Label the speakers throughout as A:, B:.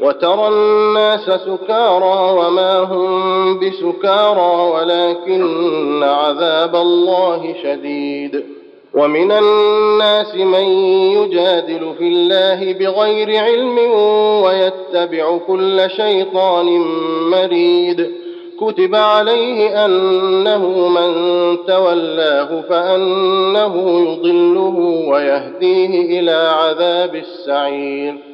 A: وترى الناس سكارى وما هم بسكارى ولكن عذاب الله شديد. ومن الناس من يجادل في الله بغير علم ويتبع كل شيطان مريد. كتب عليه أنه من تولاه فأنه يضله ويهديه إلى عذاب السعير.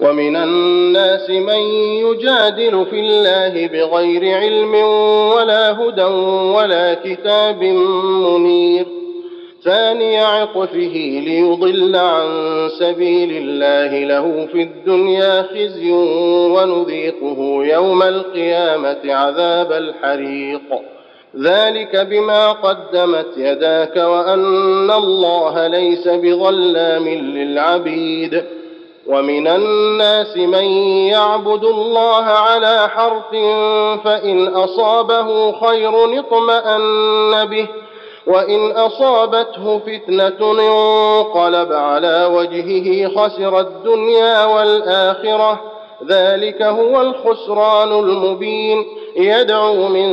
A: ومن الناس من يجادل في الله بغير علم ولا هدى ولا كتاب منير. ثاني عطفه ليضل عن سبيل الله له في الدنيا خزي ونذيقه يوم القيامة عذاب الحريق. ذلك بما قدمت يداك وأن الله ليس بظلام للعبيد. ومن الناس من يعبد الله على حرف فإن أصابه خير اطمأن به وإن أصابته فتنة انقلب على وجهه خسر الدنيا والآخرة. ذلك هو الخسران المبين. يدعو من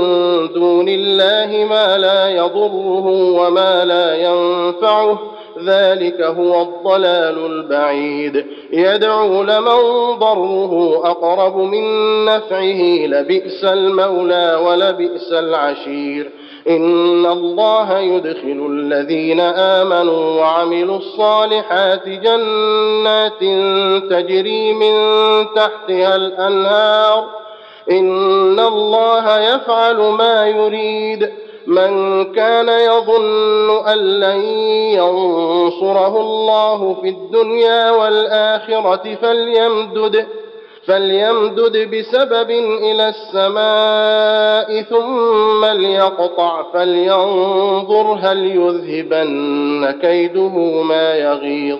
A: دون الله ما لا يضره وما لا ينفعه. ذلك هو الضلال البعيد. يدعو لمن ضره أقرب من نفعه لبئس المولى ولبئس العشير. إن الله يدخل الذين آمنوا وعملوا الصالحات جنات تجري من تحتها الأنهار. إن الله يفعل ما يريد. من كان يظن أن لن ينصره الله في الدنيا والآخرة فليمدد فليمدد بسبب إلى السماء ثم ليقطع فلينظر هل يذهبن كيده ما يغيظ.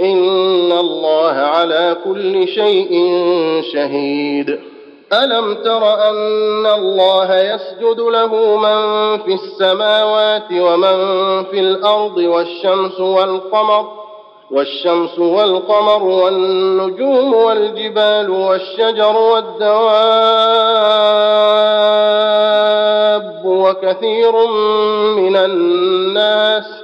A: ان الله على كل شيء شهيد. الم تر ان الله يسجد له من في السماوات ومن في الأرض والشمس والقمر والشمس والقمر والنجوم والجبال والشجر والدواب وكثير من الناس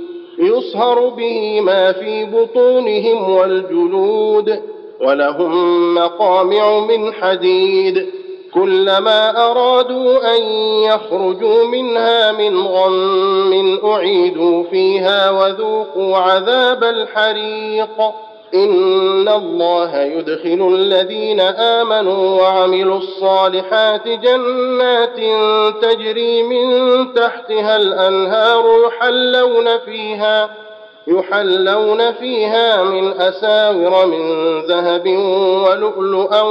A: يصهر به ما في بطونهم والجلود ولهم مقامع من حديد كلما أرادوا أن يخرجوا منها من غم أعيدوا فيها وذوقوا عذاب الحريق ان الله يدخل الذين امنوا وعملوا الصالحات جنات تجري من تحتها الانهار يحلون فيها يحلون فيها من أساور من ذهب ولؤلؤا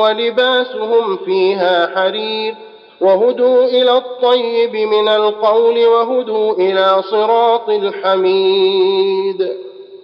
A: ولباسهم فيها حرير. وهدوا إلى الطيب من القول وهدوا إلى صراط الحميد.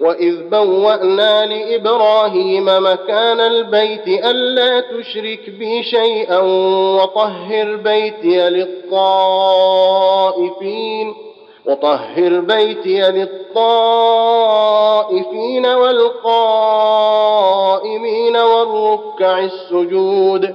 A: وإذ بوأنا لإبراهيم مكان البيت ألا تشرك بي شيئا وطهر بيتي للطائفين وطهر بيتي للطائفين والقائمين والركع السجود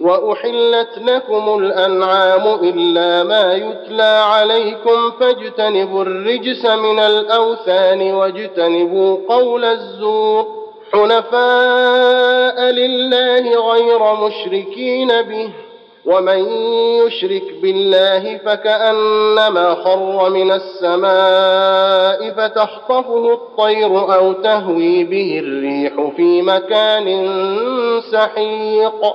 A: وأحلت لكم الأنعام إلا ما يتلى عليكم فاجتنبوا الرجس من الأوثان واجتنبوا قول الزور حنفاء لله غير مشركين به ومن يشرك بالله فكأنما خر من السماء فتخطفه الطير أو تهوي به الريح في مكان سحيق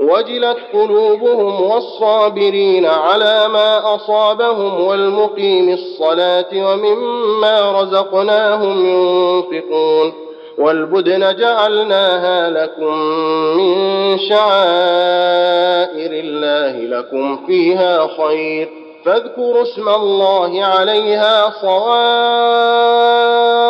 A: وجلت قلوبهم والصابرين على ما أصابهم والمقيم الصلاة ومما رزقناهم ينفقون والبدن جعلناها لكم من شعائر الله لكم فيها خير. فاذكروا اسم الله عليها صواف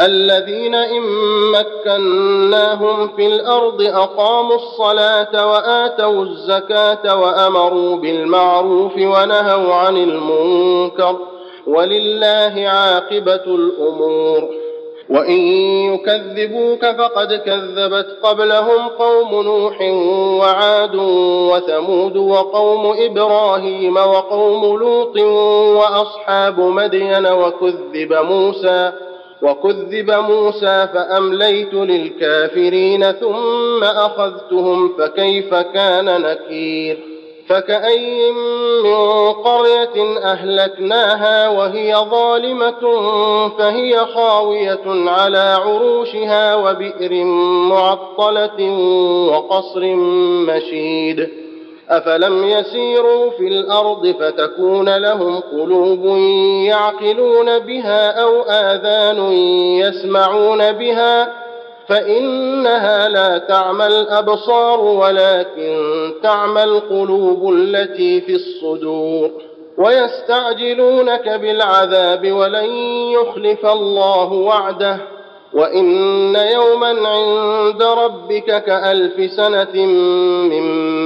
A: الذين إن مكناهم في الأرض أقاموا الصلاة وآتوا الزكاة وأمروا بالمعروف ونهوا عن المنكر ولله عاقبة الأمور. وإن يكذبوك فقد كذبت قبلهم قوم نوح وعاد وثمود وقوم إبراهيم وقوم لوط وأصحاب مدين وكذب موسى وكذب موسى فأمليت للكافرين ثم أخذتهم فكيف كان نكير؟ فكأي من قرية أهلكناها وهي ظالمة فهي خاوية على عروشها وبئر معطلة وقصر مشيد. أفلم يسيروا في الأرض فتكون لهم قلوب يعقلون بها أو آذان يسمعون بها فإنها لا تعمى الأبصار ولكن تعمى القلوب التي في الصدور ويستعجلونك بالعذاب ولن يخلف الله وعده وإن يوما عند ربك كألف سنة مما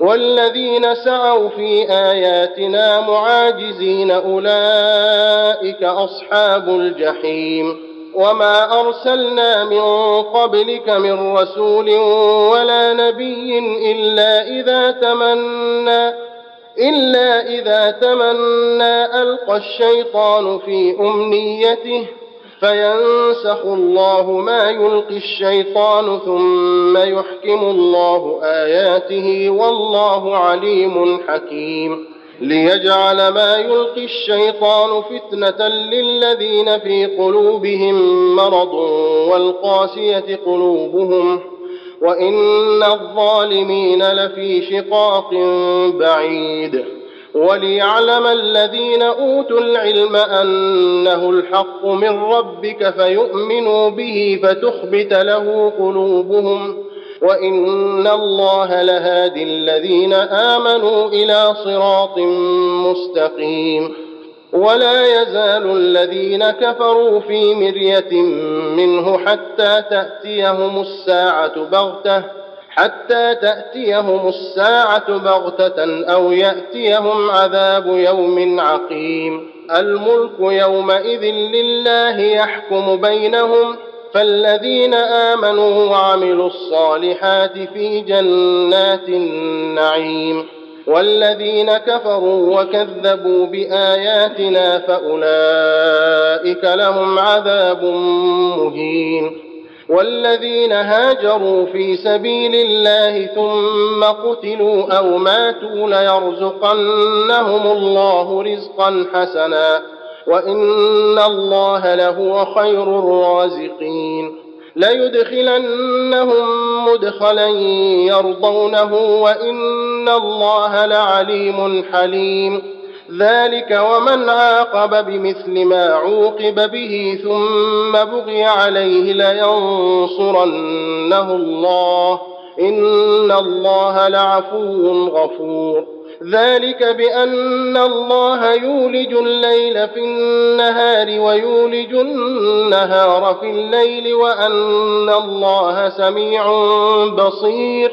A: والذين سعوا في آياتنا معاجزين أولئك أصحاب الجحيم وما أرسلنا من قبلك من رسول ولا نبي إلا إذا تمنى إلا إذا تمنى ألقى الشيطان في أمنيته فينسخ الله ما يلقي الشيطان ثم يحكم الله آياته والله عليم حكيم. ليجعل ما يلقي الشيطان فتنة للذين في قلوبهم مرض والقاسية قلوبهم وإن الظالمين لفي شقاق بعيد. وليعلم الذين أوتوا العلم أنه الحق من ربك فيؤمنوا به فتخبت له قلوبهم وإن الله لهادي الذين آمنوا إلى صراط مستقيم. ولا يزال الذين كفروا في مرية منه حتى تأتيهم الساعة بغتة حتى تأتيهم الساعة بغتة أو يأتيهم عذاب يوم عقيم. الملك يومئذ لله يحكم بينهم فالذين آمنوا وعملوا الصالحات في جنات النعيم. والذين كفروا وكذبوا بآياتنا فأولئك لهم عذاب مهين. والذين هاجروا في سبيل الله ثم قتلوا أو ماتوا ليرزقنهم الله رزقا حسنا وإن الله لهو خير الرازقين. ليدخلنهم مدخلا يرضونه وإن الله لعليم حليم. ذلك ومن عاقب بمثل ما عوقب به ثم بغي عليه لينصرنه الله. إن الله لعفو غفور. ذلك بأن الله يولج الليل في النهار ويولج النهار في الليل وأن الله سميع بصير.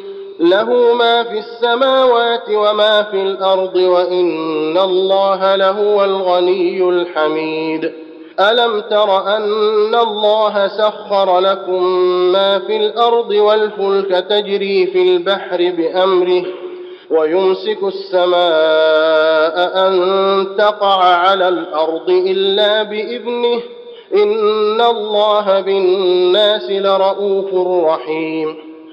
A: له ما في السماوات وما في الأرض وإن الله لهو الغني الحميد. ألم تر أن الله سخر لكم ما في الأرض والفلك تجري في البحر بأمره ويمسك السماء أن تقع على الأرض إلا بإذنه إن الله بالناس لرءوف رحيم.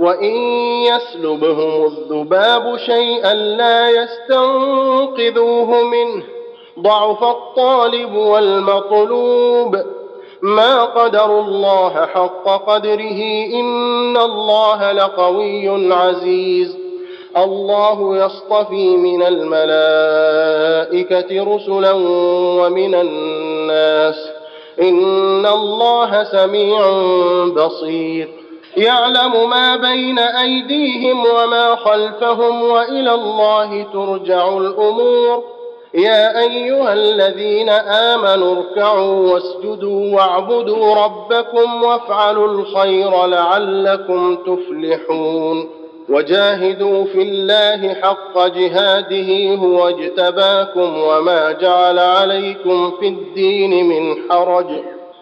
A: وان يسلبهم الذباب شيئا لا يستنقذوه منه ضعف الطالب والمطلوب ما قدروا الله حق قدره ان الله لقوي عزيز الله يصطفي من الملائكه رسلا ومن الناس ان الله سميع بصير يعلم ما بين أيديهم وما خلفهم وإلى الله ترجع الأمور. يا أيها الذين آمنوا اركعوا واسجدوا واعبدوا ربكم وافعلوا الخير لعلكم تفلحون. وجاهدوا في الله حق جهاده هو اجتباكم وما جعل عليكم في الدين من حرج.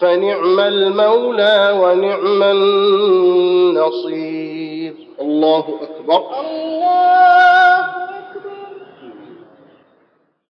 A: فنعم المولى ونعم النصير. الله أكبر. الله